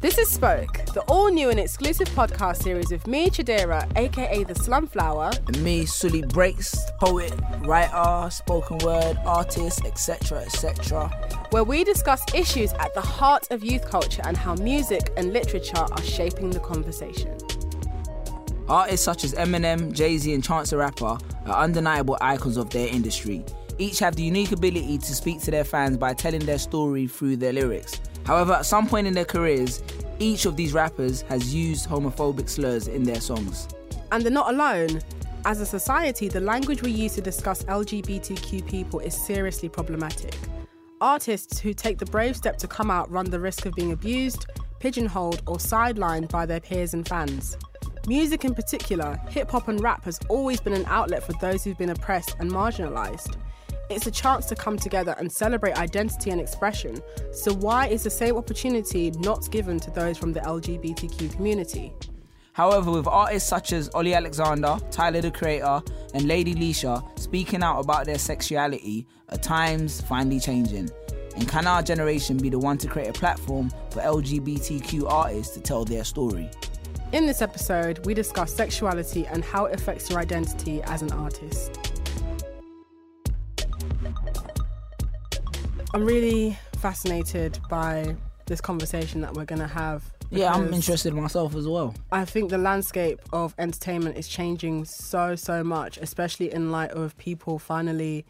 This is Spoke, the all new and exclusive podcast series with me, Chidera, aka the Slumflower. And me, Sully Breaks, poet, writer, spoken word, artist, etc., etc. where we discuss issues at the heart of youth culture and how music and literature are shaping the conversation. Artists such as Eminem, Jay Z, and Chance the Rapper are undeniable icons of their industry. Each have the unique ability to speak to their fans by telling their story through their lyrics. However, at some point in their careers, each of these rappers has used homophobic slurs in their songs. And they're not alone. As a society, the language we use to discuss LGBTQ people is seriously problematic. Artists who take the brave step to come out run the risk of being abused, pigeonholed, or sidelined by their peers and fans. Music in particular, hip hop and rap has always been an outlet for those who've been oppressed and marginalised. It's a chance to come together and celebrate identity and expression. So, why is the same opportunity not given to those from the LGBTQ community? However, with artists such as Ollie Alexander, Tyler the Creator, and Lady Leshurr speaking out about their sexuality, are times finally changing. And can our generation be the one to create a platform for LGBTQ artists to tell their story? In this episode, we discuss sexuality and how it affects your identity as an artist. I'm really fascinated by this conversation that we're going to have. Yeah, I'm interested myself as well. I think the landscape of entertainment is changing so, so much, especially in light of people finally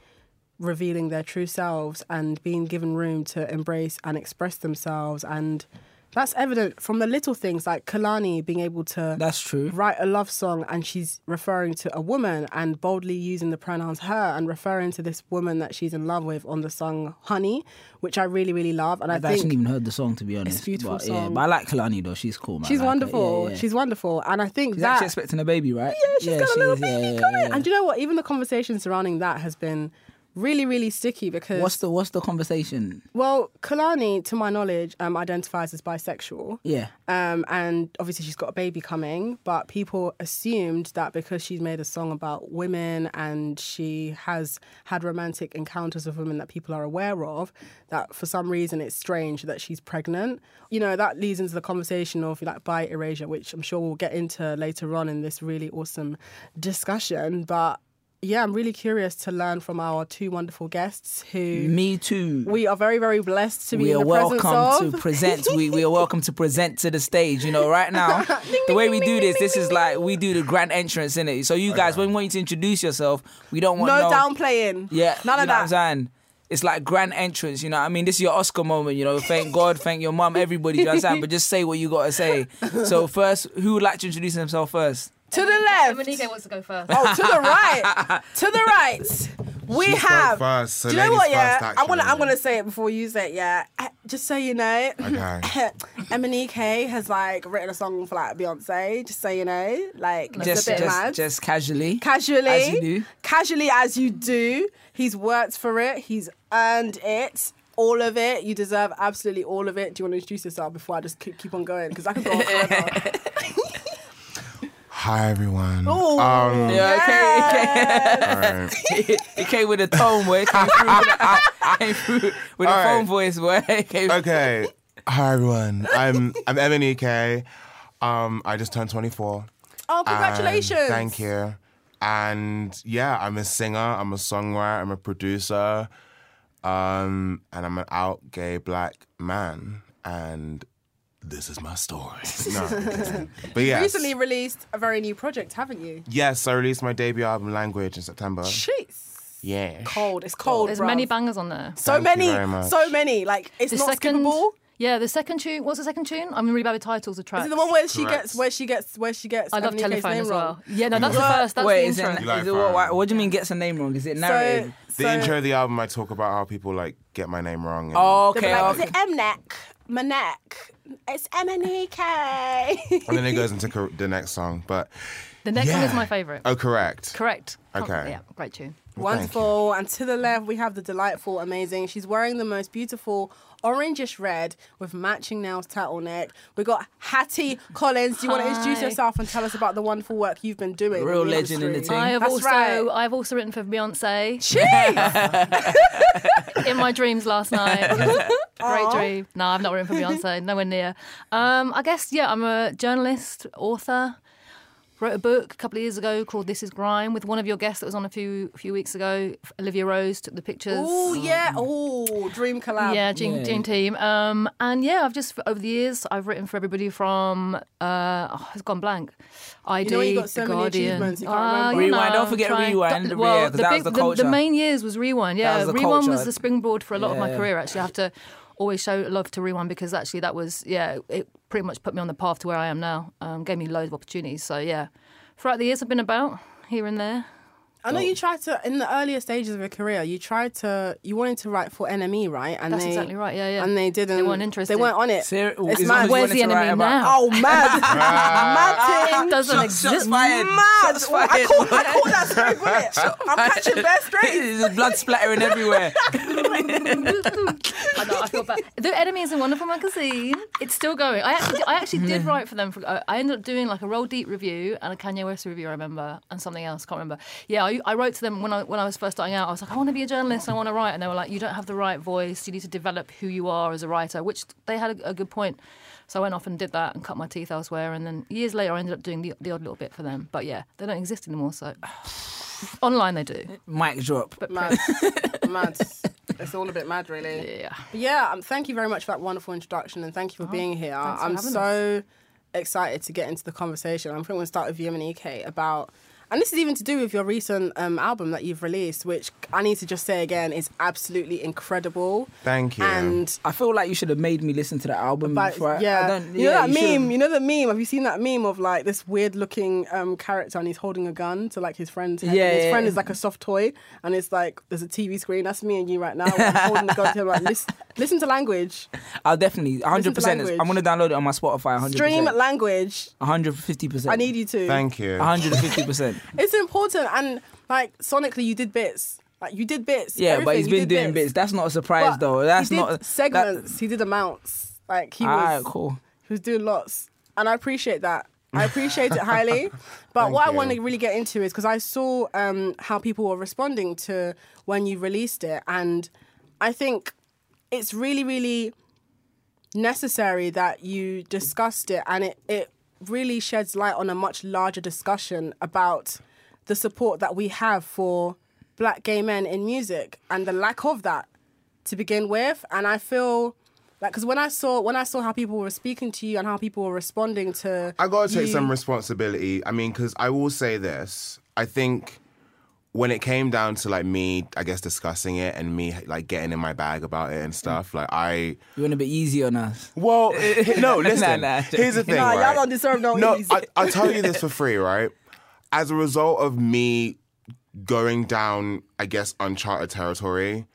revealing their true selves and being given room to embrace and express themselves. And that's evident from the little things like Kehlani being able to That's true. write a love song and she's referring to a woman and boldly using the pronouns her and referring to this woman that she's in love with on the song Honey, which I really, really love. And I I've actually even heard the song to be honest. It's a beautiful but, Yeah, but I like Kehlani though. She's cool, man. she's like wonderful. Yeah, yeah. She's wonderful. And I think She's that actually expecting a baby, right? yeah, she's got a little is, baby yeah, yeah, coming. yeah. And do you know what? Even the conversation surrounding that has been really, really sticky because What's the what's the conversation? well, Kehlani, to my knowledge, um, identifies as bisexual. Yeah. Um, and obviously she's got a baby coming, but people assumed that because she's made a song about women and she has had romantic encounters with women that people are aware of, that for some reason it's strange that she's pregnant. You know, that leads into the conversation of like bi erasure, which I'm sure we'll get into later on in this really awesome discussion. But yeah, I'm really curious to learn from our two wonderful guests who Me too. we are very, very blessed to be we in are the presence welcome of. to present. We, we are welcome to present to the stage. You know, right now, the way we do this, this is like we do the grand entrance in it. So you guys, when we want you to introduce yourself, we don't want no, no, downplaying. Yeah, none you of know that. What I'm saying? It's like grand entrance, you know. I mean, this is your Oscar moment, you know. Thank God, thank your mum, everybody. You know what I'm saying? But just say what you gotta say. So first, who would like to introduce himself first? To the left. Monique wants to go first. Oh, to the right. to the right. We She spoke have. first, so Do you know what? Yeah, first, I'm gonna I'm gonna say it before you say it. Yeah, Eh, just so you know. Okay. Eminem has like written a song for like Beyonce. Just so you know, like it's Just, a bit just, mad. just casually. casually, As you do. casually as you do. He's worked for it. He's earned it. All of it. You deserve absolutely all of it. Do you want to introduce yourself before I just keep, keep on going? Because I could go on forever. Hi everyone. Ooh. Um, Yeah, okay, alright. okay. it came with a tone, boy. It came through with a, came through with a right. phone voice, boy. It came- okay. Hi everyone. I'm I'm MNEK. Um, I just turned 24. Oh, congratulations! thank you. And yeah, I'm a singer, I'm a songwriter, I'm a producer, um, and I'm an out gay black man. And this is my story. No, but yeah. Recently released a very new project, haven't you? Yes, I released my debut album, Language, in September. Jeez, Yeah. cold. It's cold. There's bruv. many bangers on there. So Thank you many, very much. so many. Like it's The not second, skippable. yeah, the second tune. What's the second tune? I'm really bad with titles of tracks. Is it the one where she Correct. gets where she gets where she gets? I love Emily's telephone name as wrong? Yeah, no, that's the first. That's Wait, the intro. it, You it what, what do you mean gets a name wrong? Is it narrative? So, The so, intro of the album, I talk about how people like get my name wrong. And, oh, okay, like, okay. Is it M neck? My neck. It's M N E K. and then it goes into cor- the next song. But The next one is my favourite. oh, correct. Correct. Can't- Okay. Yeah, great tune. Well, thank you. Wonderful. And to the left, we have the delightful, amazing. She's wearing the most beautiful orangish red with matching nails turtleneck. We got Hattie Collins. Do you want to introduce yourself and tell us about the wonderful work you've been doing? Real in legend in the team. I have That's also right. I've also written for Beyonce Jeez. in my dreams last night. Great dream. No, I've not written for Beyonce. Nowhere near. Um, I guess yeah, I'm a journalist, author. Wrote a book a couple of years ago called "This Is Grime" with one of your guests that was on a few few weeks ago. Olivia Rose took the pictures. Oh yeah. Oh, dream collab. Yeah, Dream, Yeah. Dream Team. Um, and yeah, I've just over the years I've written for everybody from uh, oh, it's gone blank. ID, know you got so The Guardian. achievements, you can't Ah, remember. Rewind, know, don't forget trying- Rewind, th- yeah, Well, 'cause the, that was big, the the, the main years was Rewind. Yeah, was Rewind culture. was the springboard for a lot of my career. Actually, I have to always show love to Rewind because actually that was yeah, it pretty much put me on the path to where I am now. Um, gave me loads of opportunities. So yeah, throughout the years I've been about here and there. I know you tried to in the earlier stages of your career. You tried to you wanted to write for NME, right? And That's they, exactly right, yeah, yeah. And they didn't. They weren't interested. They weren't on it. Ser- oh, it's is mad. Where's the wanted to enemy about. now? Oh, mad, mad thing. It doesn't Shots- shots exist. fired. Mad. Shots Oh, I fired. caught, I caught that straight bullet. I'm catching best straight. There's blood splattering everywhere. I know, I feel bad. The NME is a wonderful magazine. It's still going. I actually, I actually did write for them. For, I I ended up doing like a Roll Deep review and a Kanye West review. I remember, and something else. Can't remember. Yeah, I, I wrote to them when I when I was first starting out. I was like, I want to be a journalist. I want to write, and they were like, You don't have the right voice. You need to develop who you are as a writer. Which they had a, a good point. So I went off and did that and cut my teeth elsewhere. And then years later, I ended up doing the, the odd little bit for them. But yeah, they don't exist anymore. So online they do. Mic drop. Mad, mad. It's all a bit mad, really. Yeah. But yeah, um, thank you very much for that wonderful introduction and thank you for being here. I'm having so excited to get into the conversation. I'm going to start with you and EK about, and this is even to do with your recent um, album that you've released, which I need to just say again is absolutely incredible. Thank you. And I feel like you should have made me listen to the album but before. I, yeah, I don't, you know yeah, that meme. should've- You know the meme. Have you seen that meme of like this weird looking um, character and he's holding a gun to like his friend's head? Yeah, and his yeah, friend yeah. is like a soft toy, and it's like there's a TV screen. That's me and you right now. I'm holding the gun to him. Like, listen, listen to language. I'll definitely 100. percent. I'm gonna download it on my Spotify. 100. Stream language. 150. percent I need you to. Thank you. 150. percent It's important, and like sonically, you did bits. Like you did bits. Yeah, but he's been doing bits. That's not a surprise But though. That's he did not that- segments. he did amounts. Like he was. Alright, cool. He was doing lots, and I appreciate that. I appreciate it highly. But Thank what I want to really get into is because I saw um, how people were responding to when you released it, and I think it's really, really necessary that you discussed it, and it, it really sheds light on a much larger discussion about the support that we have for black gay men in music and the lack of that to begin with. And I feel like because when I saw when I saw how people were speaking to you and how people were responding to, I gotta take you- some responsibility. I mean, because I will say this. I think when it came down to like me, I guess discussing it and me like getting in my bag about it and stuff, like I. You went a bit easy on us. Well, no, listen. nah. Here's the thing. Nah, y'all right? don't deserve no No, ease. I, I'll tell you this for free, right? As a result of me going down, I guess, uncharted territory,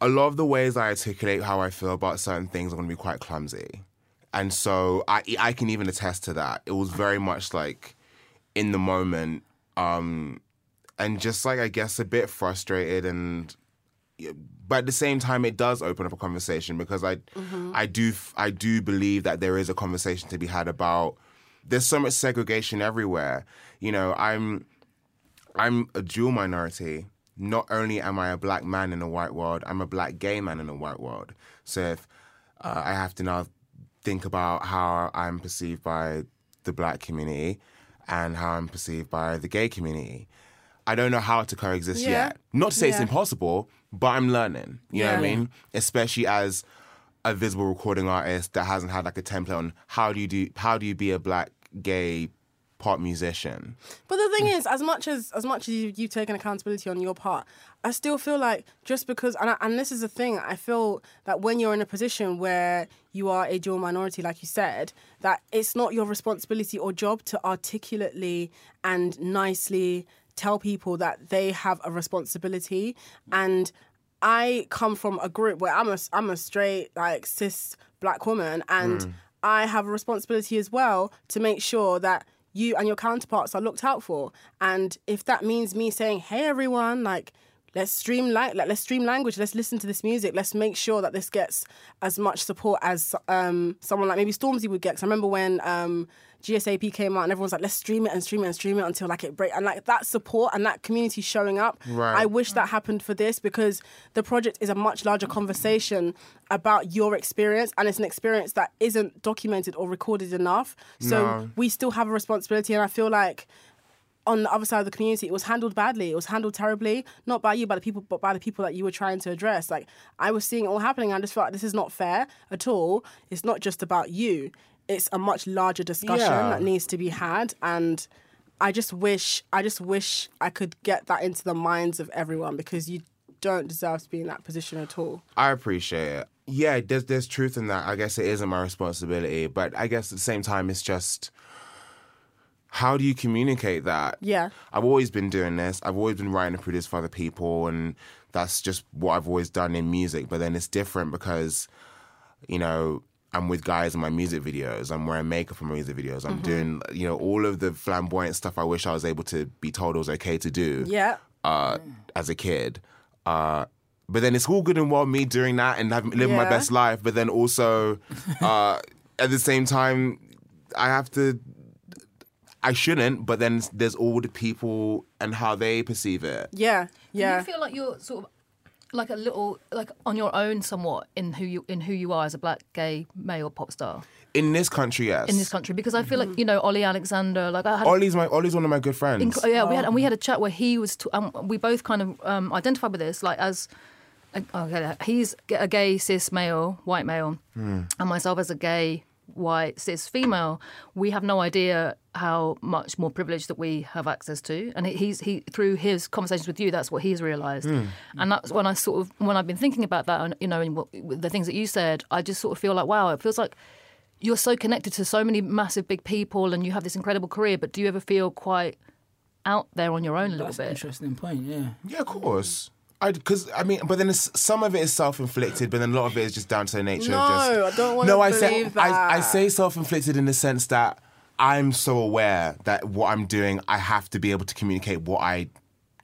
a lot of the ways I articulate how I feel about certain things are going to be quite clumsy. And so I, I can even attest to that. It was very much like in the moment, um, and just like, I guess, a bit frustrated and but at the same time it does open up a conversation because I I do I do believe that there is a conversation to be had about there's so much segregation everywhere. You know, I'm I'm a dual minority. Not only am I a black man in a white world, I'm a black gay man in a white world. So if uh, I have to now think about how I'm perceived by the black community and how I'm perceived by the gay community. I don't know how to coexist Yeah. yet. Not to say it's impossible, but I'm learning. You know what I mean? Especially as a visible recording artist that hasn't had like a template on how do you do how do you be a black gay pop musician. But the thing is, as much as as much as you, you've taken accountability on your part, I still feel like just because, and I, and this is the thing, I feel that when you're in a position where you are a dual minority, like you said, that it's not your responsibility or job to articulately and nicely tell people that they have a responsibility and. I come from a group where I'm a I'm a straight like cis black woman, and mm. I have a responsibility as well to make sure that you and your counterparts are looked out for. And if that means me saying, "Hey, everyone, like." Let's stream like, let's stream language. Let's listen to this music. Let's make sure that this gets as much support as um, someone like maybe Stormzy would get. Because I remember when um, GSAP came out and everyone's like, let's stream it and stream it and stream it until like it break. And like that support and that community showing up. Right. I wish that happened for this because the project is a much larger conversation about your experience and it's an experience that isn't documented or recorded enough. So No. we still have a responsibility and I feel like on the other side of the community it was handled badly. It was handled terribly, not by you, by the people but by the people that you were trying to address. Like I was seeing it all happening and I just felt like this is not fair at all. It's not just about you. It's a much larger discussion Yeah. that needs to be had and I just wish I just wish I could get that into the minds of everyone because you don't deserve to be in that position at all. I appreciate it. Yeah, there's there's truth in that. I guess it isn't my responsibility, but I guess at the same time, it's just how do you communicate that? Yeah. I've always been doing this. I've always been writing and producing for other people, and that's just what I've always done in music. But then it's different because, you know, I'm with guys in my music videos. I'm wearing makeup in my music videos. I'm doing, you know, all of the flamboyant stuff I wish I was able to be told it was okay to do Yeah. uh, as a kid. Uh, but then it's all good and well me doing that and having, living my best life. But then also, uh, at the same time, I have to. I shouldn't, but then there's all the people and how they perceive it. Yeah. Yeah. Do you feel like you're sort of like a little like on your own somewhat in who you in who you are as a black gay male pop star In this country, yes. in this country? Because I feel like you know Ollie Alexander, like I had. Ollie's my Ollie's one of my good friends. Inc- yeah, we had and we had a chat where he was. T- um, we both kind of um, identified with this, like as okay, he's a gay cis male, white male, and myself as a gay white cis female. We have no idea how much more privilege that we have access to, and he's he through his conversations with you, that's what he's realised, hmm. and that's when I sort of when I've been thinking about that, and you know, and what, the things that you said, I just sort of feel like wow, it feels like you're so connected to so many massive big people and you have this incredible career but do you ever feel quite out there on your own a little That's an bit interesting point. Yeah. Yeah, of course. I because I mean, but then it's, some of it is self-inflicted, but then a lot of it is just down to the nature No, of just. No, I don't wanna No, I say believe I, I say self-inflicted in the sense that I'm so aware that what I'm doing, I have to be able to communicate what I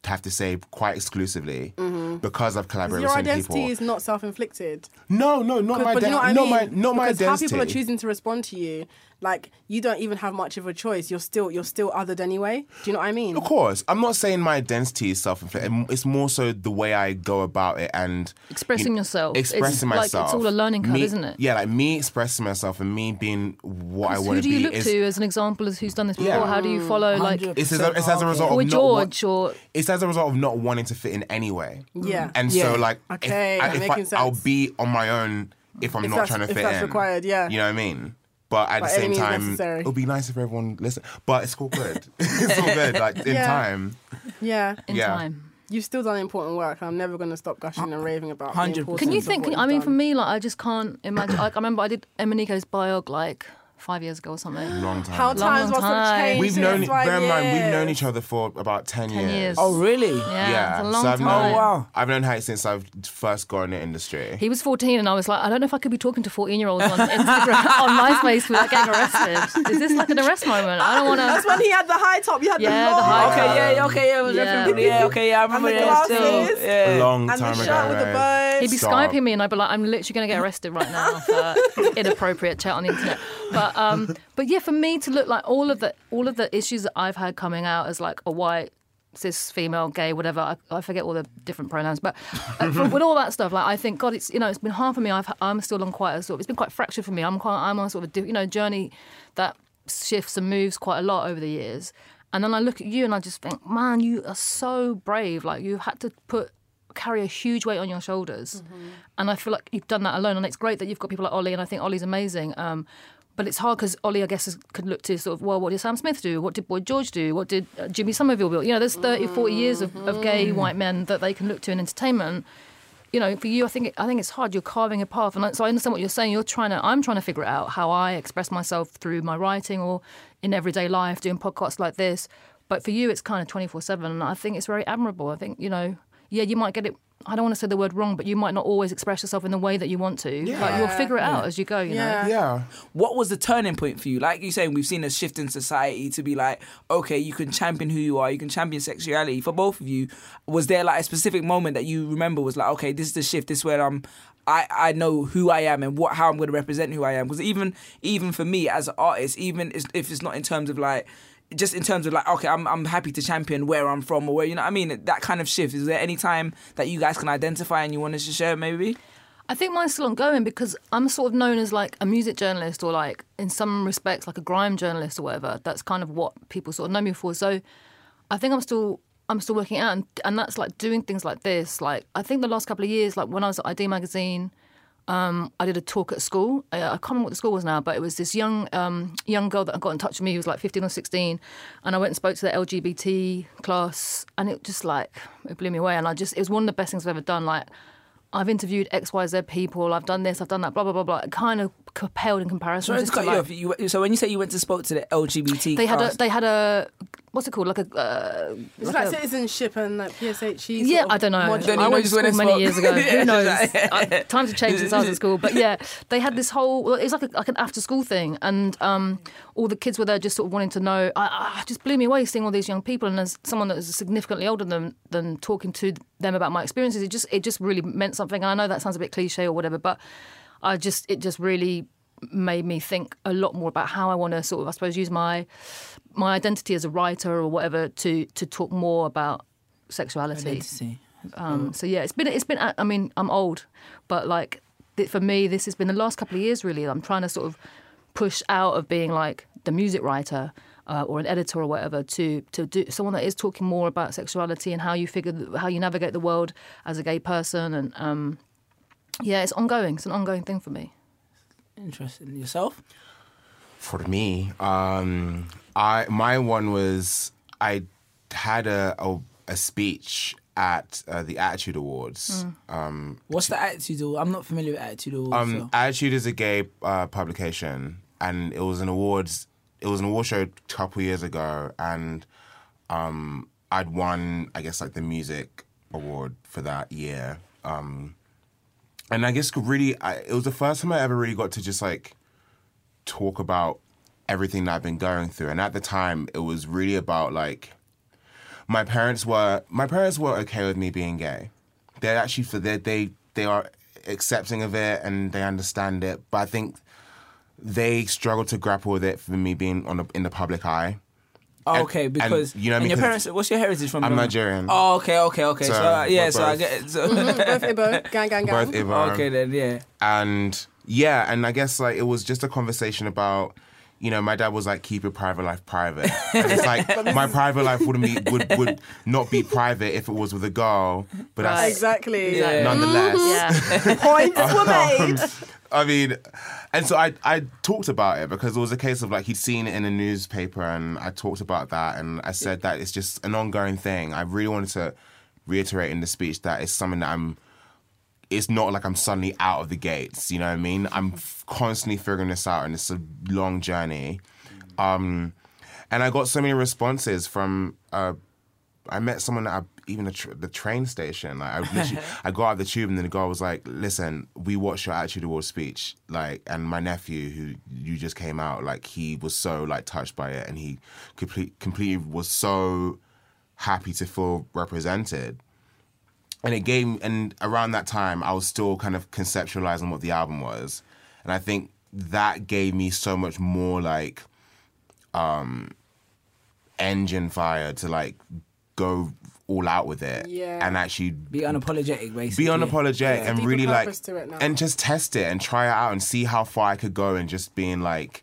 have to say quite exclusively mm-hmm. because I've collaborated Your with some identity people. is not self-inflicted. no, no, not my, but you know I not mean? my, not my because identity. how people are choosing to respond to you, like you don't even have much of a choice. You're still you're still othered anyway. Do you know what I mean? Of course, I'm not saying my identity is self-inflicted. It's more so the way I go about it and Expressing you- yourself. It's Expressing like- it's all a learning curve, Me- isn't it? Yeah, like me expressing myself and me being what I So want who to do you be look is. to as an example as who's done this before Yeah. how do you follow mm, like It's as a, it's as a result or of not want- george or it's as a result of not wanting to fit in anyway. Mm. Yeah. And Yeah. so like, Okay, if, I, if making I, sense. I'll be on my own if I'm If not trying to if fit that's in. required, yeah. You know what I mean? But at By the same time, necessary. it would be nice if everyone listen. But it's all good. it's all good. Like in Yeah. time. Yeah. in Yeah. time You've still done important work. I'm never going to stop gushing and raving about the 100%. can you think what i you've mean for me like i just can't imagine like i remember i did MNEK's biog like five years ago or something Long time. How ago. times long must have changed. We've known, five bear in mind, we've known each other for about 10, 10 years. Oh, really? yeah, it's a long so I've time known, Oh, wow. I've known Height since I've first got in the industry. he was 14 and I was like, I don't know if I could be talking to 14 year olds on Instagram, on MySpace without getting arrested. Is this like an arrest moment? I don't want to. That's to. when he had the high top. You had Yeah, the the high Okay, top. yeah, yeah, okay, yeah, it Yeah. definitely, yeah, okay, yeah, I remember the that still. glasses. a Yeah. long and time the ago. shirt with the right? bows. He'd be Stop. Skyping me and I'd be like, I'm literally going to get arrested right now for inappropriate chat on the internet. But um, but yeah, for me to look like all of the all of the issues that I've had coming out as like a white cis, female, gay, whatever. I, I forget all the different pronouns, but uh, for- with all that stuff, like I think God, it's you know, it's been hard for me. I've I'm still on quite a sort. of It's been quite fractured for me. I'm quite I'm on sort of a you know journey that shifts and moves quite a lot over the years. And then I look at you and I just think, man, you are so brave. Like you had to put carry a huge weight on your shoulders, and I feel like you've done that alone. And it's great that you've got people like Ollie, and I think Ollie's amazing. Um, but it's hard because Ollie, I guess, is, could look to sort of, well, what did Sam Smith do? What did Boy George do? What did uh, Jimmy Somerville do? You know, there's 30, 40 years of, of gay white men that they can look to in entertainment. You know, for you, I think I think it's hard. You're carving a path, and so I understand what you're saying. You're trying to, I'm trying to figure it out how I express myself through my writing or in everyday life, doing podcasts like this. But for you, it's kind of 24 seven, and I think it's very admirable. I think you know, yeah, you might get it. I don't want to say the word wrong, but you might not always express yourself in the way that you want to. Like you'll figure it out as you go. You know. Yeah. Yeah. What was the turning point for you? Like you're saying, we've seen a shift in society to be like, okay, you can champion who you are, you can champion sexuality. For both of you, was there like a specific moment that you remember was like, okay, this is the shift. This is where I'm. I, I know who I am and what how I'm going to represent who I am. Because even even for me as an artist, even if if it's not in terms of like just in terms of like, okay, I'm I'm happy to champion where I'm from or where you know I mean. That kind of shift. Is there any time that you guys can identify and you want to share maybe? I think mine's still ongoing because I'm sort of known as like a music journalist or like in some respects like a grime journalist or whatever. That's kind of what people sort of know me for. So I think I'm still I'm still working out and, and that's like doing things like this. Like I think the last couple of years, like when I was at ID magazine, um, I did a talk at school. Uh, I can't remember what the school was now, but it was this young um, young girl that got in touch with me who was like 15 or 16. And I went and spoke to the LGBT class, and it just like, it blew me away. And I just, it was one of the best things I've ever done. Like, I've interviewed XYZ people, I've done this, I've done that, blah, blah, blah, blah. It kind of compelled in comparison. Sorry to to, you. You, so when you say you went to spoke to the LGBT, they had a, they had a, what's it called? Like a, uh, It's like like a- citizenship and like PSHE. yeah, I don't know. module. Then you I know went to school many years ago. Who knows? I, times have changed since I was at school. But yeah, they had this whole. Well, it was like a, like an after school thing, and um, all the kids were there just sort of wanting to know. I, I just blew me away seeing all these young people, and as someone that was significantly older than than talking to them about my experiences, it just it just really meant something. And I know that sounds a bit cliche or whatever, but I just it just really made me think a lot more about how I want to sort of I suppose use my my identity as a writer or whatever to to talk more about sexuality. Identity. Um, so yeah, it's been it's been. I mean, I'm old, but like th- for me, this has been the last couple of years. Really, I'm trying to sort of push out of being like the music writer uh, or an editor or whatever to to do someone that is talking more about sexuality and how you figure how you navigate the world as a gay person. And um, yeah, it's ongoing. It's an ongoing thing for me. Interesting. Yourself? For me, um, I my one was I had a a, a speech at uh, the Attitude Awards. Um, What's the attitude? Award? I'm not familiar with attitude. Awards, um, so. Attitude is a gay uh, publication, and it was an awards. It was an award show a couple years ago, and um, I'd won, I guess, like the music award for that year. Um, and I guess really, I, it was the first time I ever really got to just like talk about everything that I've been going through. And at the time, it was really about like my parents were my parents were okay with me being gay. They're actually for they they they are accepting of it and they understand it. But I think they struggle to grapple with it for me being on the, in the public eye. Oh, and- okay, and because you know what I and mean? your 'Cause parents. What's your heritage from? I'm London? Nigerian. Oh, okay, okay, okay. So, So, uh, yeah, we're so I both- get it. So, Both Ibo, gang, gang, gang. Both Ibo. okay then, yeah. and yeah, and I guess like it was just a conversation about, you know, my dad was like, keep your private life private. And it's like my private life wouldn't be would would not be private if it was with a girl, but Right. that's Exactly. Yeah. nonetheless. Mm-hmm. Yeah. Points were um, made. I mean, and so I I talked about it because it was a case of like he'd seen it in a newspaper, and I talked about that, and I said that it's just an ongoing thing. I really wanted to reiterate in the speech that it's something that I'm. It's not like I'm suddenly out of the gates. You know what I mean? I'm f- constantly figuring this out, and it's a long journey. Um, and I got so many responses from. Uh, I met someone at a, even the, tr- the train station. Like I literally, I got out of the tube and then the guy was like, "Listen, we watched your Attitude Awards speech, like, and my nephew who you just came out, like, he was so like touched by it, and he complete completely was so happy to feel represented." And it gave, and around that time, I was still kind of conceptualizing what the album was, and I think that gave me so much more like um engine fire to like go all out with it Yeah. and actually Be unapologetic, basically. be unapologetic and really like purpose to it now. and just test it and try it out and see how far I could go and just being like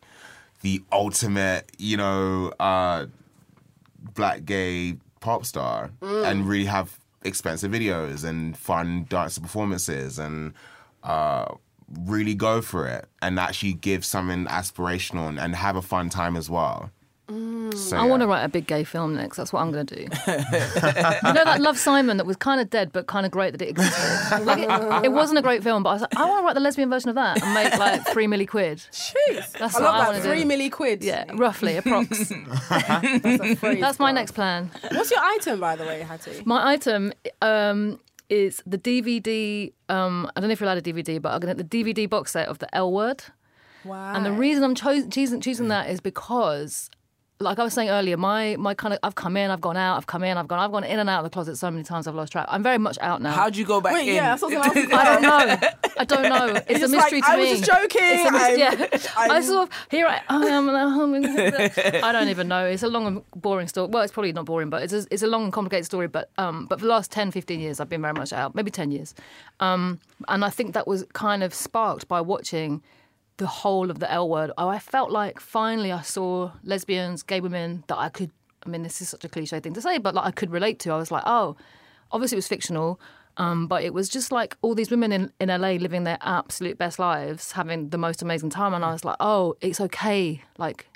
the ultimate, you know, uh black gay pop star Mm. and really have expensive videos and fun dance performances and uh really go for it and actually give something aspirational and, and have a fun time as well. Mm. So, I yeah. want to write a big gay film next. That's what I'm going to do. you know that Love Simon that was kind of dead but kind of great that it existed. Like it, it wasn't a great film, but I was like, I want to write the lesbian version of that and make like three milli quid. Jeez. That's I what love I that. wanna do. Three milli quid. Yeah, roughly, approx. That's, a phrase, That's my next plan. What's your item, by the way, Hattie? My item um, is the DVD. Um, I don't know if you're allowed a DVD, but I'm gonna the DVD box set of the L Word. Wow. And the reason I'm cho- choosing choosing that is because, like I was saying earlier, my my kind of I've come in, I've gone out, I've come in, I've gone, I've gone in and out of the closet so many times I've lost track. I'm very much out now. How'd you go back Wait, in? yeah, I was gonna ask. I don't know. I don't know. It's a mystery like, to I me. I was just joking. It's a mystery, yeah. I'm- sort of here I, I am. and I don't even know. It's a long and boring story. Well, it's probably not boring, but it's a, it's a long and complicated story. But um, but for the last 10, 15 years, I've been very much out. Maybe ten years, um, and I think that was kind of sparked by watching the whole of the L word. Oh, I felt like finally I saw lesbians, gay women that I could. I mean, this is such a cliche thing to say, but like I could relate to. I was like, oh, obviously it was fictional, um, but it was just like all these women in, in LA living their absolute best lives, having the most amazing time, and I was like, oh, it's okay. Like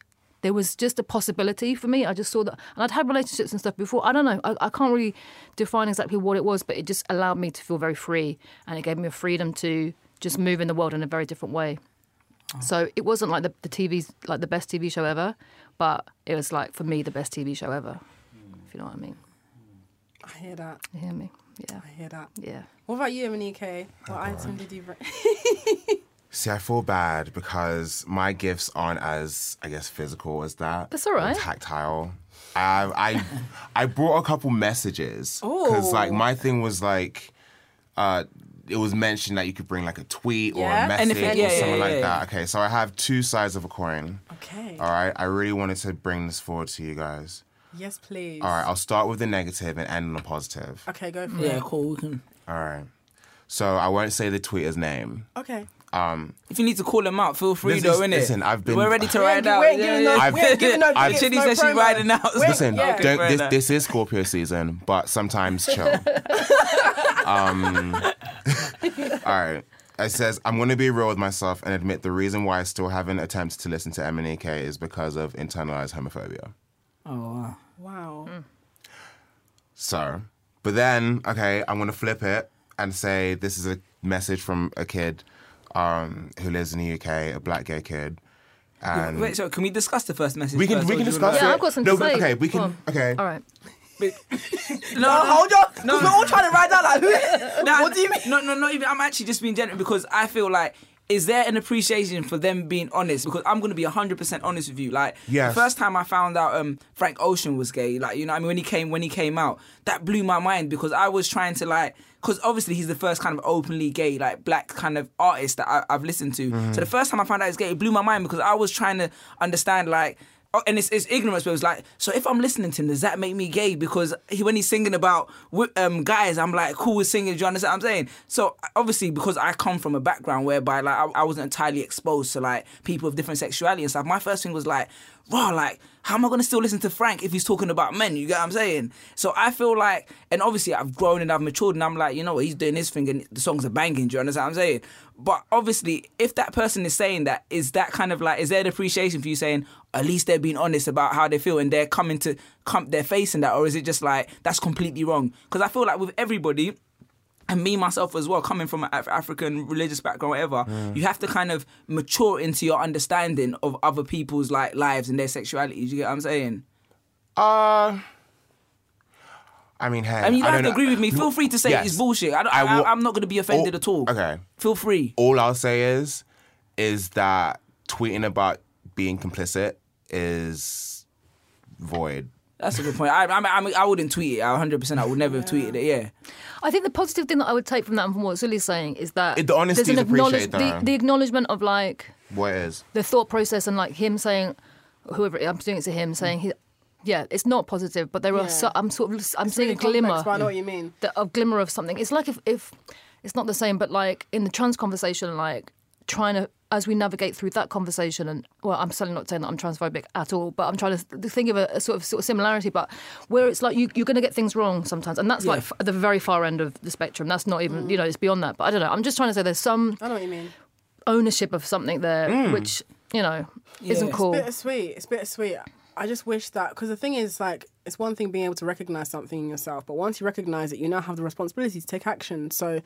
there was just a possibility for me. I just saw that, and I'd had relationships and stuff before. I don't know. I, I can't really define exactly what it was, but it just allowed me to feel very free, and it gave me a freedom to just move in the world in a very different way. So it wasn't like the, the TV's like the best TV show ever, but it was like for me the best TV show ever. If you know what I mean. I hear that. You hear me? Yeah. I hear that. Yeah. What about you, Monique? What item did you bring? See, I feel bad because my gifts aren't as, I guess, physical as that. That's all right. Tactile. I I I brought a couple messages because like my thing was like, uh, it was mentioned that you could bring like a tweet or Yeah? a message Anything, or yeah, yeah, something yeah, like yeah. that. Okay, so I have two sides of a coin. Okay. All right, I really wanted to bring this forward to you guys. Yes, please. All right, I'll start with the negative and end on a positive. Okay, go for it. Yeah, cool. We can. All right. So I won't say the tweeter's name. Okay. Um, if you need to call him out, feel free This though, is- innit? listen, I've been- We're ready to We ride out. We're giving no- I've- we ain't giving no I've- tickets, Chitty no said she's promo. riding out. Wait, Listen, yeah. don't, this, this is Scorpio season, but sometimes chill. um, all right. It says, I'm going to be real with myself and admit the reason why I still haven't attempted to listen to MNEK is because of internalized homophobia. Oh, wow. Wow. So, but then, okay, I'm going to flip it and say this is a message from a kid um, who lives in the UK, a black gay kid. And Wait, so can we discuss the first message? we can first, we can discuss wanna- Yeah. I've got something no, to say. Okay, we Go can. on. Okay. All right. No, No, hold on. Because we're all trying to ride out like, who? Nah, what do you mean? No, no, not even. I'm actually just being genuine because I feel like. Is there an appreciation for them being honest? Because I'm going to be 100% honest with you. Like, Yes. the first time I found out um, Frank Ocean was gay, like, you know, what I mean, when he came, when he came out, that blew my mind because I was trying to like, because obviously he's the first kind of openly gay, like black kind of artist that I, I've listened to. So the first time I found out he's gay, it blew my mind because I was trying to understand like. Oh, and it's, it's ignorance, but it was like, so if I'm listening to him, does that make me gay? Because he, when he's singing about um, guys, I'm like, cool singing. Do you understand what I'm saying? So obviously, because I come from a background whereby like I, I wasn't entirely exposed to like people of different sexuality and stuff. My first thing was like, wow, like how am I gonna still listen to Frank if he's talking about men? You get what I'm saying? So I feel like, and obviously I've grown and I've matured, and I'm like, you know what, he's doing his thing, and the songs are banging. Do you understand what I'm saying? But obviously, if that person is saying that, is that kind of like, is there an appreciation for you saying, at least they're being honest about how they feel and they're coming to come, they're facing that, or is it just like that's completely wrong? Because I feel like with everybody, and me myself as well, coming from an Af- African religious background, whatever, you have to kind of mature into your understanding of other people's like lives and their sexuality. Do you get what I'm saying? Uh, I mean, hey. I mean, you don't have don't to know. agree with me. Feel free to say Yes. it's bullshit. I don't, I I will- am not going to be offended Oh, at all. okay. Feel free. All I'll say is, is that tweeting about being complicit is void. That's a good point. I, I, I, I wouldn't tweet it. 100%. I would never have tweeted it. Yeah. I think the positive thing that I would take from that and from what Sully's saying is that It- the honesty there's an is appreciated, acknowledge- though. the, the acknowledgement of like What it is? the thought process and like him saying, whoever I'm doing it to him, saying he, yeah, it's not positive, but there are. So, I'm sort of. I'm It's seeing really a glimmer. complex, but I know what you mean. the, a glimmer of something. It's like if, if it's not the same, but like in the trans conversation, like trying to as we navigate through that conversation, and well, I'm certainly not saying that I'm transphobic at all, but I'm trying to think of a, a sort of sort of similarity, but where it's like you, you're going to get things wrong sometimes, and that's like f- the very far end of the spectrum. That's not even you know it's beyond that. But I don't know. I'm just trying to say there's some I know what you mean. ownership of something there, mm. which you know isn't Yeah. cool. bittersweet. It's bittersweet. I just wish that because the thing is, like, it's one thing being able to recognize something in yourself, but once you recognize it, you now have the responsibility to take action. So,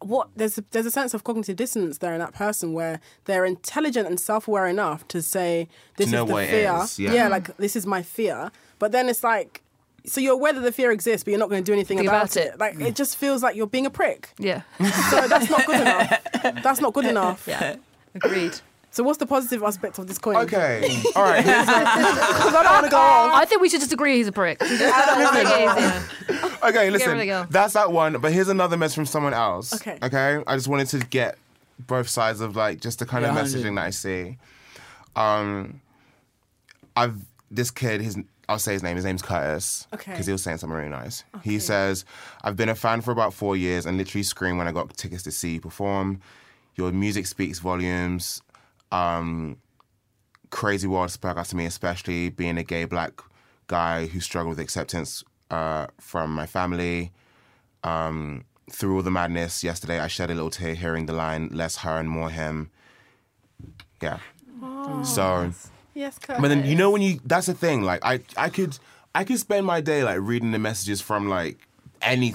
what there's a, there's a sense of cognitive dissonance there in that person where they're intelligent and self-aware enough to say this know is the what fear. is, yeah. like this is my fear. But then it's like. So you're aware that the fear exists, but you're not going to do anything about, about it. it. Like it just feels like you're being a prick. yeah, So that's not good enough. That's not good enough. yeah, agreed. So what's the positive aspect of this coin? Okay. All right. Because I don't want to go off. I think we should just agree he's a prick. Just make it easier. Okay, listen. else. That's that one. But here's another message from someone else. Okay. Okay. I just wanted to get both sides of like just the kind Yeah, of 100. messaging that I see. Um, I've this kid. His I'll say his name. His name's Curtis. Okay. Because he was saying something really nice. He says, "I've been a fan for about four years and literally screamed when I got tickets to see you perform. Your music speaks volumes. Um, crazy world spoke out to me, especially being a gay black guy who struggled with acceptance uh, from my family. Um, through all the madness yesterday, I shed a little tear hearing the line "less her and more him." Yeah. so, Yes, Curtis. but then you know when you that's the thing. Like I, I could, I could spend my day like reading the messages from like any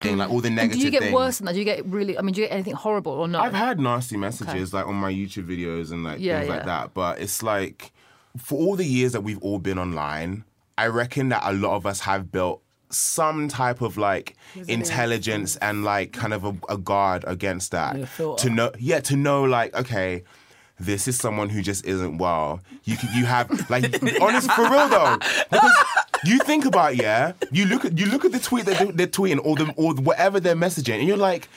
Thing, like all the And negative do you get things. worse than that? Do you get really? I mean, do you get anything horrible or not? I've had nasty messages like on my YouTube videos and like Yeah, things like that, but it's like for all the years that we've all been online, I reckon that a lot of us have built some type of like intelligence and like kind of a, a guard against that to know yeah to know like okay this is someone who just isn't well you can, you have like honest for real though because you think about it, yeah you look at you look at the tweet that they're, they're tweeting or the or whatever they're messaging and you're like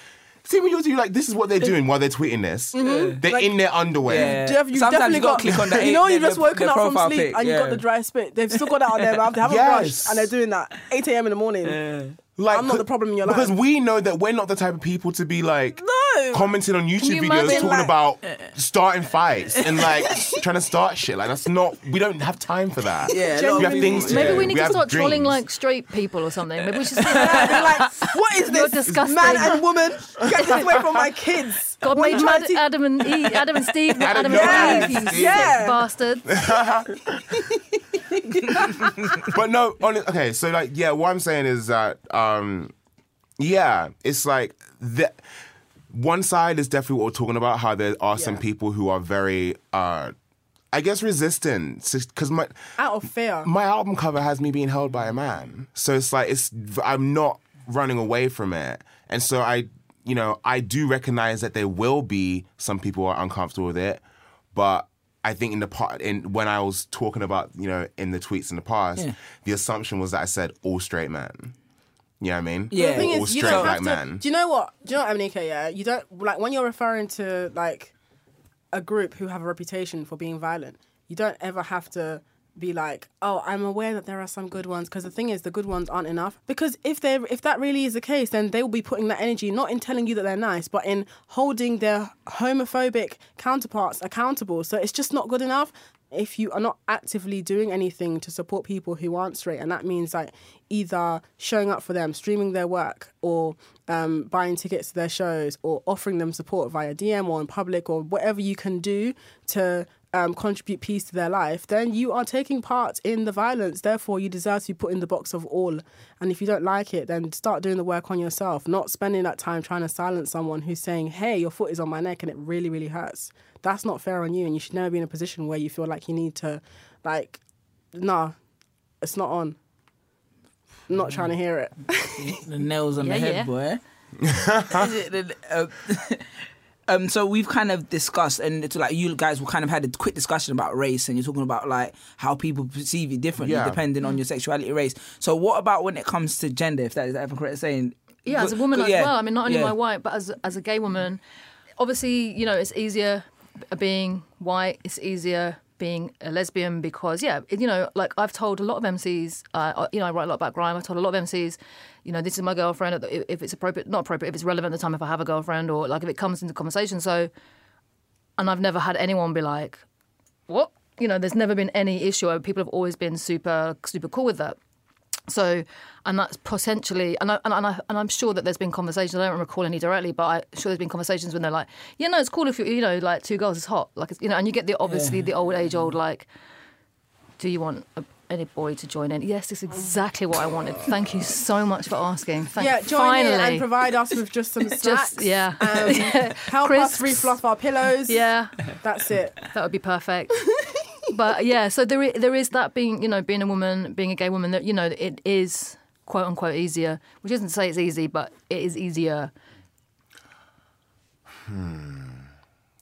see when you're doing like this is what they're doing while they're tweeting this mm-hmm. they're in their underwear Yeah. Do you have, Sometimes definitely you gotta got, click on that You know, you've just woken up from sleep pic, and you've got the dry spit. They've still got that on their mouth. They haven't Yes. brushed and they're doing that 8 a.m. in the morning. Like, I'm not the problem in your because life. Because we know that we're not the type of people to be like No. commenting on YouTube you videos talking like- about uh. starting fights and like trying to start shit. Like that's not. We don't have time for that. Yeah, a we have things to Maybe do. we need to have start trolling like straight people or something. Maybe we should. They're like, what is You're this? disgusting. Man and woman, get this away from my kids. God What made you trying Mad- Adam and Eve, Adam and Steve, not Adam Adam, and and Eve. Eve. You Yeah. sick bastard. but no, on okay. So like, yeah, what I'm saying is that, um, yeah, it's like the one side is definitely what we're talking about. How there are some people who are very, uh, I guess, resistant because my Out of fear. my album cover has me being held by a man. So it's like it's I'm not running away from it. And so I you know, I do recognize that there will be some people who are uncomfortable with it, but I think in the part in when I was talking about, you know, in the tweets in the past, Yeah. the assumption was that I said all straight men. You know what I mean? Yeah. The thing all is, you straight black to. men. Do you know what? Do you know what, Aminika? Yeah, you don't like when you're referring to like a group who have a reputation for being violent. You don't ever have to be like, "Oh, I'm aware that there are some good ones," because the thing is, the good ones aren't enough. Because if they if that really is the case, then they will be putting that energy not in telling you that they're nice, but in holding their homophobic counterparts accountable. So it's just not good enough if you are not actively doing anything to support people who aren't straight, and that means like either showing up for them, streaming their work, or um, buying tickets to their shows, or offering them support via DM or in public, or whatever you can do to um, contribute peace to their life, then you are taking part in the violence. Therefore, you deserve to be put in the box of all. And if you don't like it, then start doing the work on yourself, not spending that time trying to silence someone who's saying, hey, your foot is on my neck and it really, really hurts. That's not fair on you. And you should never be in a position where you feel like you need to, like, nah, it's not on. I'm not trying to hear it. the nails on Yeah, the head, yeah. boy. Is it the- um, so we've kind of discussed, and it's like you guys, we kind of had a quick discussion about race, and you're talking about like how people perceive it differently Yeah. depending on your sexuality, race. So what about when it comes to gender? If that is ever correct saying? Yeah, as a woman good- as yeah, well. I mean, not only yeah. am I white, but as as a gay woman, obviously, you know, it's easier being white. It's easier being a lesbian because, yeah, you know, like I've told a lot of MCs, uh, you know, I write a lot about grime. I've told a lot of MCs, you know, this is my girlfriend. If if it's appropriate, not appropriate, if it's relevant at the time, if I have a girlfriend, or like if it comes into conversation. So, and I've never had anyone be like, what? You know, there's never been any issue. People have always been super, super cool with that. So, and that's potentially, and, I, and, and, I, and I'm sure that there's been conversations. I don't recall any directly, but I'm sure there's been conversations when they're like, yeah, no, it's cool if you, you know, like two girls is hot, like you know, and you get the obviously the old age old like, do you want a, any boy to join in? Yes, it's exactly what I wanted. Thank you so much for asking. Thank, yeah, join finally. in and provide us with just some snacks. Just- yeah. Um, help us Crisps. refluff our pillows. Yeah, That's it. that would be perfect. but yeah, so there is, there is that being, you know, being a woman, being a gay woman, that you know, it is quote unquote easier, which isn't to say it's easy, but it is easier.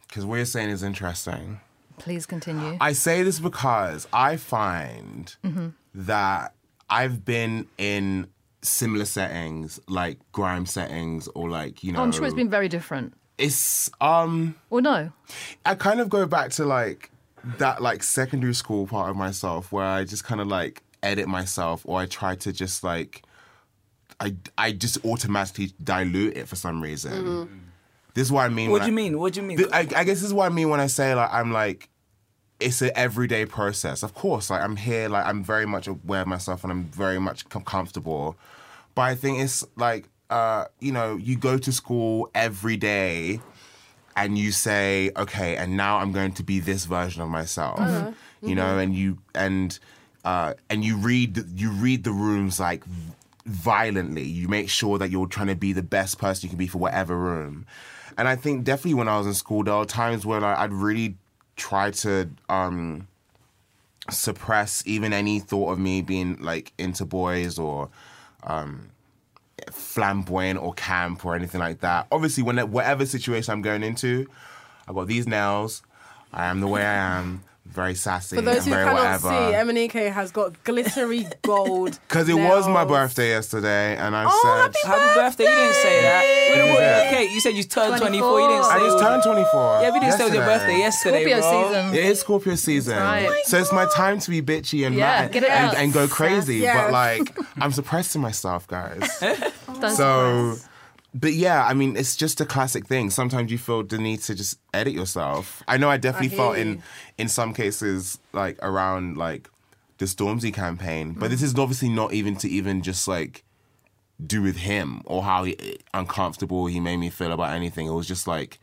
Because what you're saying is interesting. Please continue. I say this because I find Mm-hmm. that I've been in similar settings, like grime settings, or like you know. Oh, I'm sure it's been very different. It's um. Or no? I kind of go back to like that like secondary school part of myself where I just kind of like edit myself or I try to just like I I just automatically dilute it for some reason. This is what I mean. What do you I- mean? What do you mean? Th- I, I guess this is what I mean when I say like I'm like it's an everyday process. Of course, like I'm here, like I'm very much aware of myself and I'm very much com- comfortable. But I think it's like uh, you know, you go to school every day and you say, okay, and now I'm going to be this version of myself. You know, and you and uh, and you read you read the rooms like violently. You make sure that you're trying to be the best person you can be for whatever room. And I think definitely when I was in school, there were times where like, I'd really try to um, suppress even any thought of me being like into boys or um, flamboyant or camp or anything like that. Obviously, when whatever situation I'm going into, I got these nails. I am the way I am. Very sassy For those and who very cannot see, whatever. Emenike has got glittery gold. Because it was my birthday yesterday, and I Oh, said Happy birthday! You didn't say that. Wait, wait, Yeah. Okay, you said you turned 24. You didn't say. I just turned 24. Yeah, we didn't say it was your birthday yesterday, Scorpio bro. season. It is Scorpio season, right. so it's my time to be bitchy and Yeah, mad get it and, and go crazy. Yes. But like, I'm suppressing myself, guys. So, surprise. But yeah, I mean, it's just a classic thing. Sometimes you feel the need to just edit yourself. I know I definitely hear felt in in some cases like around like the Stormzy campaign, but this mm. is obviously not even to even just like do with him or how he, uncomfortable he made me feel about anything. It was just like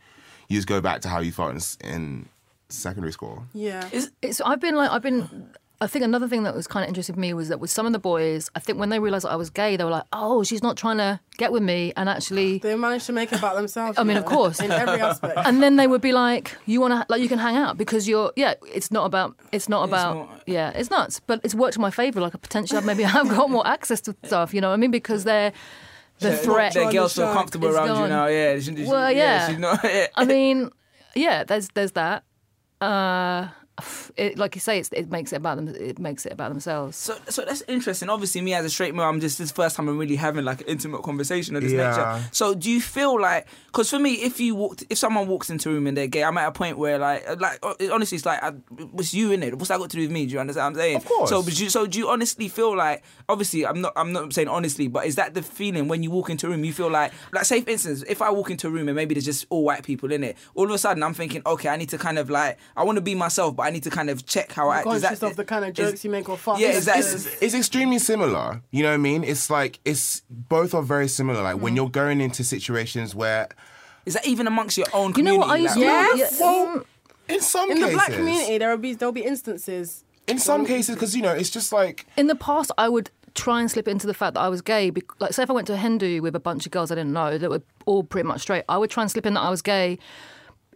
you just go back to how you felt in, in secondary school. Yeah. It's I've been like I've been. I think another thing that was kind of interesting for me was that with some of the boys, I think when they realised that I was gay, they were like, "Oh, she's not trying to get with me," and actually, They managed to make it about themselves. I mean, you of course. In every aspect. and then they would be like, "You want to like you can hang out because you're yeah." It's not about it's not about not- yeah. It's nuts, but it's worked in my favour. Like potentially, maybe I've got more access to stuff. You know what I mean? Because they're the Yeah, threat. That girl's so comfortable It's around you now. Yeah. She, she- Well, yeah. she's not. Yeah. I mean, yeah, there's there's that. Uh, it, like you say, it's, it makes it about them. It makes it about themselves. So, so that's interesting. Obviously, me as a straight male, I'm just this first time I'm really having like an intimate conversation of this Yeah. nature. So, do you feel like? Because for me, if you walked, if someone walks into a room and they're gay, I'm at a point where like, like uh, honestly, it's like, I, what's you in it? What's that got to do with me? Do you understand what I'm saying? Of course. So, but you, so do you honestly feel like? Obviously, I'm not. I'm not saying honestly, but is that the feeling when you walk into a room? You feel like, like, say for instance, if I walk into a room and maybe there's just all white people in it, all of a sudden I'm thinking, okay, I need to kind of like, I want to be myself, but I need to kind of check how I act. Is Conscious that, of the kind of is- jokes you make or fuck. Yeah, It's exactly. just- it's extremely similar. You know what I mean? It's like it's both are very similar. Like Mm. when you're going into situations where Is that even amongst your own You know community? what I used like- to? Yes. Well, in some in the black community, there will be there'll be instances. in some cases, because you know, it's just like in the past, I would try and slip into the fact that I was gay. Like, say if I went to a Hindu with a bunch of girls I didn't know that were all pretty much straight, I would try and slip in that I was gay,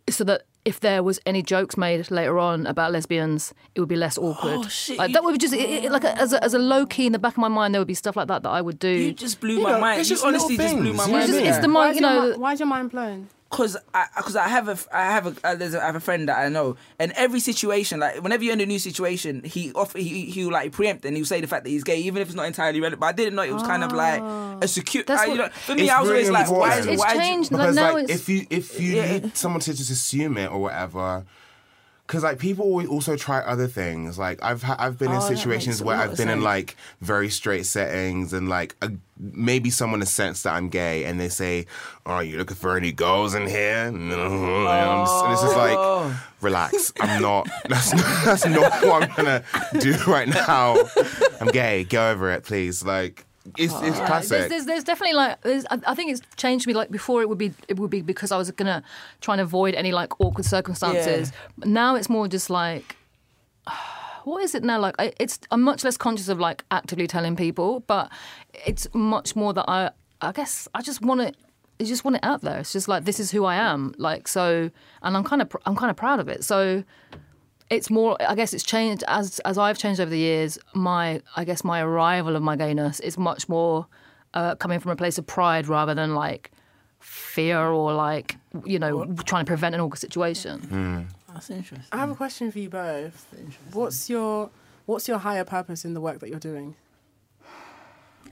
so that if there was any jokes made later on about lesbians, it would be less oh, awkward. Oh, shit, Like that would be just it, it- like a, as a, as a low key in the back of my mind, there would be stuff like that that I would do. You just blew You my know, mind. it's You just honestly just blew my mind. what I it's the Why mind, is you your know. mi- why's your mind blown? Cause I, cause I have a, I have a, uh, there's a, I have a friend that I know, and every situation, like whenever you're in a new situation, he off, he, he will like preempt and he'll say the fact that he's gay, even if it's not entirely relevant. But I didn't know it was kind of like a secure. That's uh, you what- know, for me, It's I was really always like, why? Is, important. It's why changed. Like because now like it's if you if you Yeah. need someone to just assume it or whatever. Because like people also try other things. Like I've ha- I've been in Oh, that situations where I've been in like very straight settings and like a, maybe someone has sensed that I'm gay and they say, "Oh, you looking for any girls in here?" No, and, just- and it's just Oh. like, relax. I'm not. That's not, that's not what I'm gonna do right now. I'm gay. Go over it, please. Like it's it's Yeah, classic. There's, there's, there's definitely like there's, I, I think it's changed me. Like before, it would be it would be because I was gonna try and avoid any like awkward circumstances. But now it's more just like. What is it now? Like, I, it's I'm much less conscious of like actively telling people, but it's much more that I, I guess I just want it. I just want it out there. It's just like this is who I am. Like so, and I'm kind of I'm kind of proud of it. So it's more i guess it's changed as as i've changed over the years my i guess my arrival of my gayness is much more uh, coming from a place of pride rather than like fear or like you know trying to prevent an awkward situation That's interesting. I have a question for you both. What's your what's your higher purpose in the work that you're doing?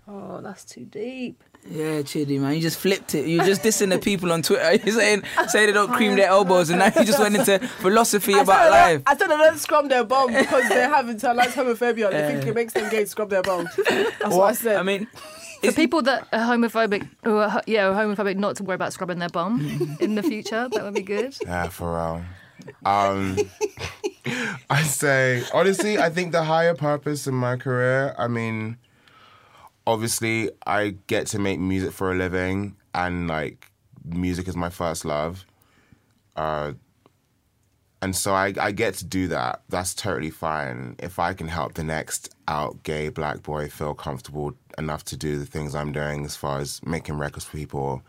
oh that's too deep Yeah, Chidi, man, you just flipped it. You're just dissing the people on Twitter. You're saying say they don't cream their elbows, and now you just went into philosophy about life. I said they don't scrub their bum because they have internalized homophobia. They think it makes them gay to scrub their bum. That's what I said. I mean, for people that are homophobic who are ho- yeah are homophobic not to worry about scrubbing their bum in the future that would be good Yeah, for real. Um, I say honestly, I think the higher purpose in my career. I mean, obviously, I get to make music for a living, and like, music is my first love. Uh, and so I, I get to do that. That's totally fine. If I can help the next out gay black boy feel comfortable enough to do the things I'm doing, as far as making records for people,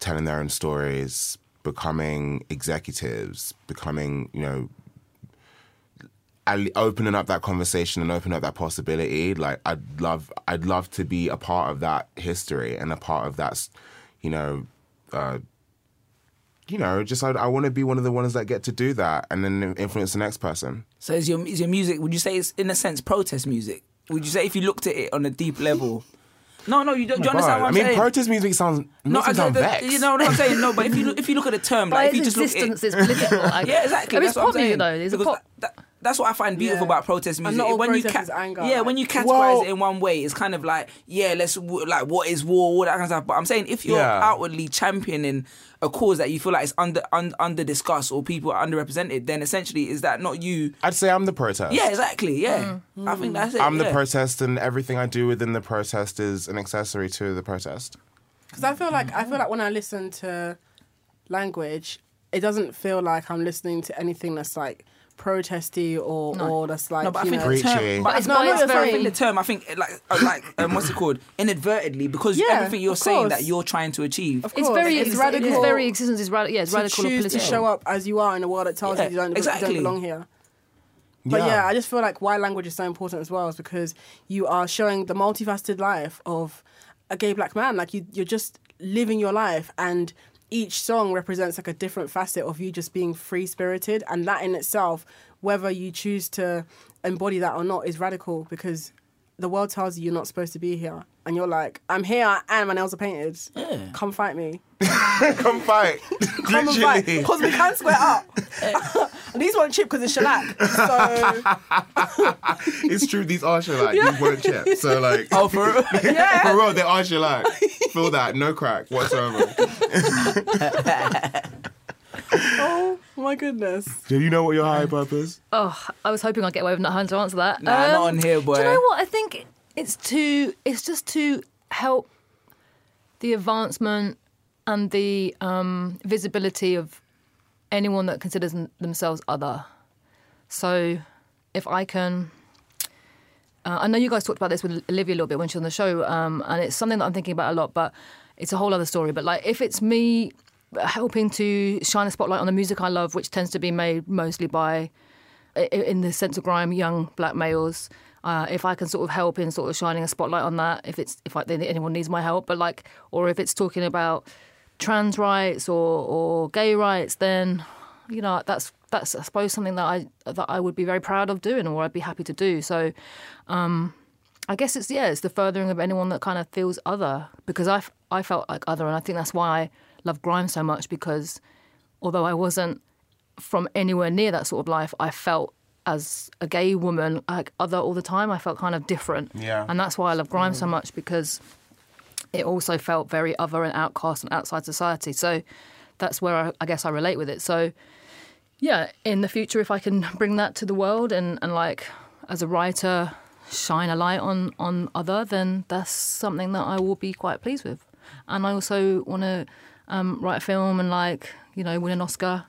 telling their own stories, becoming executives, becoming, you know, opening up that conversation and opening up that possibility. Like I'd love, I'd love to be a part of that history and a part of that, you know, uh, you know, just I, I want to be one of the ones that get to do that and then influence the next person. so is your is your music? Would you say it's in a sense protest music? Would you say if you looked at it on a deep level? No, no, you don't. do you understand what I'm I mean, saying? protest music sounds no, makes me I sound the- you know what I'm saying. No, but if you look, if you look at the term, like if you its just look existence, at, it's political. Like, yeah, exactly. I mean, that's it's what pop music though. It's a Because pop. that- that's what I find beautiful Yeah. about protest And music. not all when you protest ca- is anger, yeah, like- when you categorize Well- it in one way, it's kind of like yeah, let's like what is war, all that kind of stuff. But I'm saying if you're Yeah. outwardly championing a cause that you feel like is under un, under discussed or people are underrepresented, then essentially is that not you? I'd say I'm the protest. Yeah, exactly. Yeah, mm. I think that's it. I'm the protest, and everything I do within the protest is an accessory to the protest. Because I feel like I feel like when I listen to language, it doesn't feel like I'm listening to anything that's like protesty or or that's like No, but I you think know. the term, but it's, No, but I it's what very saying. the term. I think like uh, like um, what's it called? Inadvertently, because Yeah, everything you're saying course. that you're trying to achieve. Of It's course, very it's it's, radical. It's very existence is radical. Yeah, it's to radical or choose to show up as you are in a world that tells Yeah, you you don't, you exactly. don't belong here. But yeah. I just feel like why language is so important as well is because you are showing the multifaceted life of a gay black man. Like you, you're just living your life, and each song represents like a different facet of you just being free spirited, and that in itself, whether you choose to embody that or not, is radical because the world tells you you're not supposed to be here, and you're like, I'm here and my nails are painted. Yeah. Come fight me. Come fight. Come and fight because we can square up. and these won't chip because it's shellac. So it's true. These are shellac. These weren't chips. So like, Oh, for real? yeah. for real, they are shellac. Feel that? No crack whatsoever. Oh my goodness. Do you know what your higher purpose? Oh, I was hoping I'd get away with not having to answer that. Um, Nah, not on here, boy. Do you know what? I think it's to it's just to help the advancement and the um, visibility of anyone that considers themselves other. So, if I can. Uh, I know you guys talked about this with Olivia a little bit when she was on the show, um, and it's something that I'm thinking about a lot, but it's a whole other story. But like, if it's me helping to shine a spotlight on the music I love, which tends to be made mostly by, in the sense of grime, young black males. Uh, if I can sort of help in sort of shining a spotlight on that, if it's if I, anyone needs my help, but like, or if it's talking about trans rights or, or gay rights, then you know that's that's I suppose something that I that I would be very proud of doing, or I'd be happy to do. So, um, I guess it's yeah, it's the furthering of anyone that kind of feels other because I I felt like other, and I think that's why I love grime so much because although I wasn't from anywhere near that sort of life, I felt as a gay woman like other all the time. I felt kind of different, Yeah. and that's why I love grime so mm. much because it also felt very other and outcast and outside society. So that's where I, I guess I relate with it. So yeah, in the future, if I can bring that to the world and, and like as a writer, shine a light on on other, then that's something that I will be quite pleased with. And I also want to um, write a film and like you know win an Oscar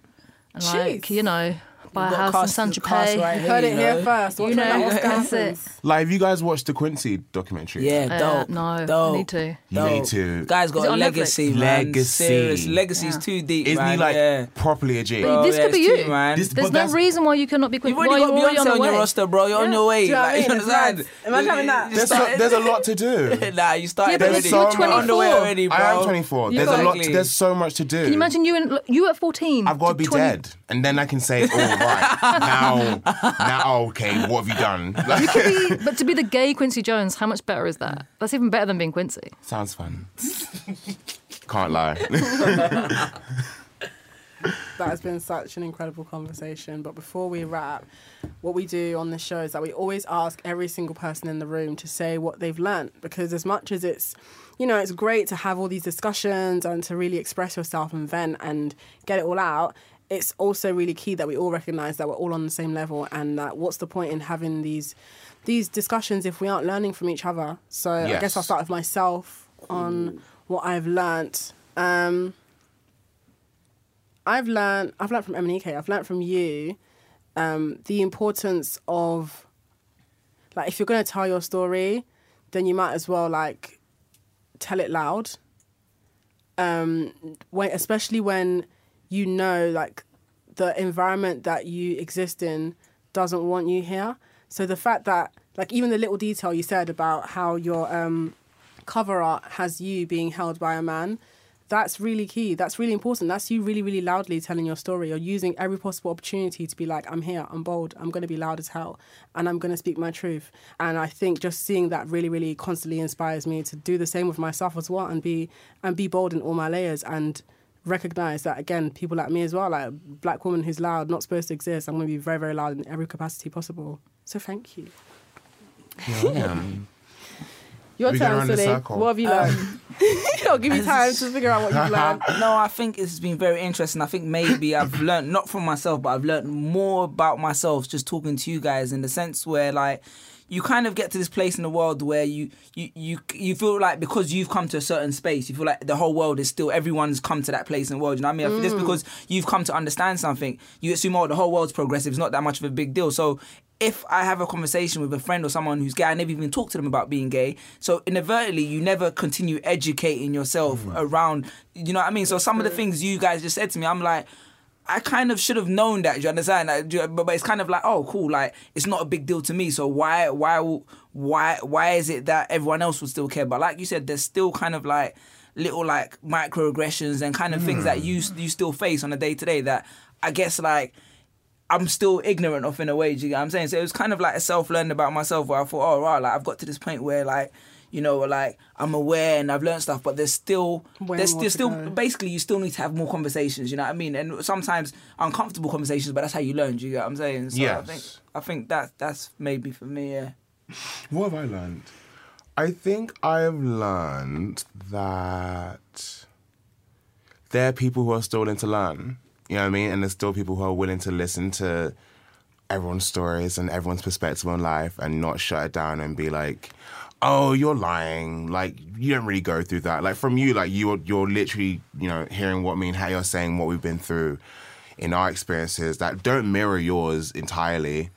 and like you know buy a house cast- in San cast Tropez. right Heard it here know. first. Watch You when that know, Oscar that's it. happens. Like, have you guys watched the Quincy documentary? Yeah, Uh, dope. no, I dope. need to. You need to. Guy's Is got it a legacy, man. Legacy. Serious. Legacy's too deep, Isn't man. he like yeah. properly a G? Bro, this yeah, could be you. too, man. This- There's no reason why you cannot be. You've already got you're already Beyonce on, on, your roster, bro. You're on your way. You know what I like, mean? you It's understand? Imagine having that. There's, so, started- there's a lot to do. nah, you started already. you're You're on the way 24. already, bro. I am 24. There's a lot. There's so much to do. Can you imagine you and you at 14? I've got to be 20 dead, and then I can say, "All right, now, now, okay, what have you done?" Like, You could be, but to be the gay Quincy Jones, how much better is that? That's even better than being Quincy. sounds fun. Can't lie. That has been such an incredible conversation. But before we wrap, what we do on the show is that we always ask every single person in the room to say what they've learnt. Because as much as it's, you know, it's great to have all these discussions and to really express yourself and vent and get it all out, it's also really key that we all recognize that we're all on the same level and that what's the point in having these these discussions if we aren't learning from each other. So I guess I'll start with myself on what I've learnt. Um, I've learned I've learned from Emenike, I've learned from you um, the importance of like if you're gonna tell your story, then you might as well like tell it loud. Um, when, especially when you know like the environment that you exist in doesn't want you here. So the fact that like even the little detail you said about how your um, cover art has you being held by a man, that's really key. That's really important. That's you really, really loudly telling your story. You're using every possible opportunity to be like, I'm here, I'm bold, I'm going to be loud as hell, and I'm going to speak my truth. And I think just seeing that really, really constantly inspires me to do the same with myself as well and be and be bold in all my layers and recognize that again, people like me as well, like a black woman who's loud, not supposed to exist. I'm going to be very, very loud in every capacity possible. So thank you. Um, Your We turn, around the Sunny. circle. What have you learned? I'll give you time to figure out what you've learned. no, I think it's been very interesting. I think maybe I've learned not from myself, but I've learned more about myself just talking to you guys in the sense where like you kind of get to this place in the world where you you you you feel like because you've come to a certain space, you feel like the whole world is still everyone's come to that place in the world. You know what I mean? Feel Just Mm. because you've come to understand something, you assume oh the whole world's progressive. It's not that much of a big deal. So if I have a conversation with a friend or someone who's gay, I never even talk to them about being gay. So inadvertently, you never continue educating yourself around. You know what I mean? So some of the things you guys just said to me, I'm like. I kind of should have known that. Do you understand? Like, do but, but it's kind of like, oh, cool. Like, it's not a big deal to me. So why, why, why, why is it that everyone else would still care? But like you said, there's still kind of like little like microaggressions and kind of things that you hmm. you still face on a day to day that I guess like I'm still ignorant of in a way. Do you get what I'm saying? So it was kind of like a self learning about myself where I thought, oh right, like I've got to this point where like you know like I'm aware and I've learned stuff, but there's still Way there's, more there's to still go. basically you still need to have more conversations. You know what I mean? And sometimes uncomfortable conversations, but that's how you learn. Do you get what I'm saying? So I Yes. think I think that that's maybe for me. Yeah. What have I learned? I think I've learned that there are people who are still willing to learn. You know what I mean? And there's still people who are willing to listen to everyone's stories and everyone's perspective on life and not shut it down and be like, "Oh, you're lying." Like you don't really go through that. Like from you, like you're you're literally you know hearing what me and how you're saying what we've been through in our experiences that don't mirror yours entirely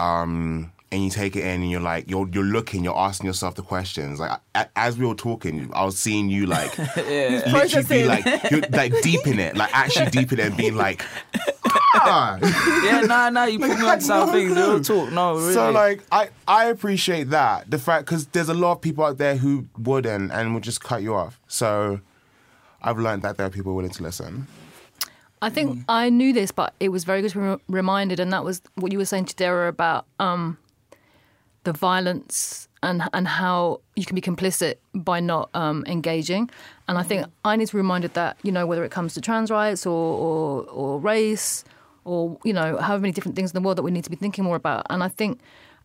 um, and you take it in and you're like you're you're looking, you're asking yourself the questions. Like a, as we were talking, I was seeing you like literally be like you're like deep in it, like actually deep in it and being like ah. yeah, no, no, you put me on some things. Real talk, no, really. So like I I appreciate that the fact because there's a lot of people out there who wouldn't and would just cut you off. So I've learned that there are people willing to listen. I think I knew this, but it was very good to be reminded, and that was what you were saying to Dara about um, the violence and and how you can be complicit by not um, engaging. And I think I need to be reminded that you know whether it comes to trans rights or or, or race or you know however many different things in the world that we need to be thinking more about. And I think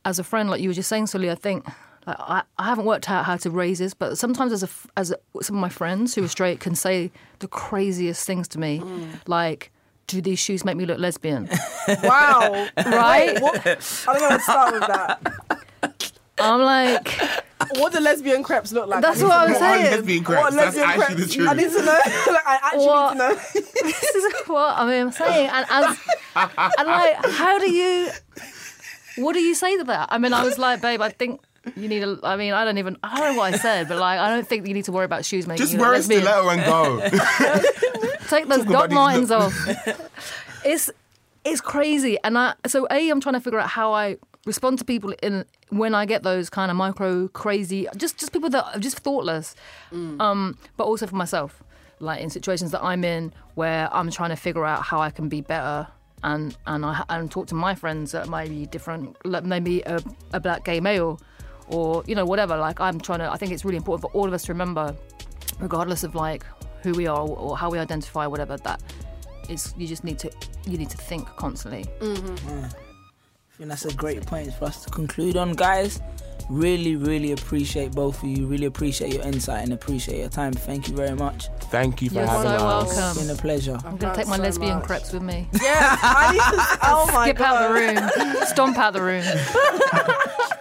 as a friend, like you were just saying, Sully, I think. Like, I, I haven't worked out how to raise this, but sometimes as a, f- as a, some of my friends who are straight can say the craziest things to me, mm. like, "Do these shoes make me look lesbian?" Wow. Right? Wait, what? I don't know how to start with that. I'm like, What do lesbian crepes look like? That's what I'm know. saying. lesbian crepes, What that's lesbian actually crepes? the truth. I need to know. like, I actually What? need to know. this is what I mean. I'm saying, and as and like, how do you? What do you say to that? I mean, I was like, babe, I think you need a. I mean, I don't even. I don't know what I said, but like, I don't think you need to worry about shoes making Just you look wear a lesbian. stiletto and go. Take those Talk about Doc these Martens off. It's it's crazy, and I so a I'm trying to figure out how I respond to people in when I get those kind of micro crazy, just just people that are just thoughtless, mm. um, but also for myself, like in situations that I'm in where I'm trying to figure out how I can be better. And and I and talk to my friends that might be different, like maybe a, a black gay male, or you know whatever. Like I'm trying to. I think it's really important for all of us to remember regardless of like who we are or how we identify, whatever that is, you just need to you need to think constantly. I think that's a great point for us to conclude on, guys. Really, really appreciate both of you. Really appreciate your insight and appreciate your time. Thank you very much. Thank you for You're having so us. It's welcome. been a pleasure. I'm gonna take my so lesbian much. crepes with me. Yeah, I need to. Oh my Skip god. out the room, stomp out the room.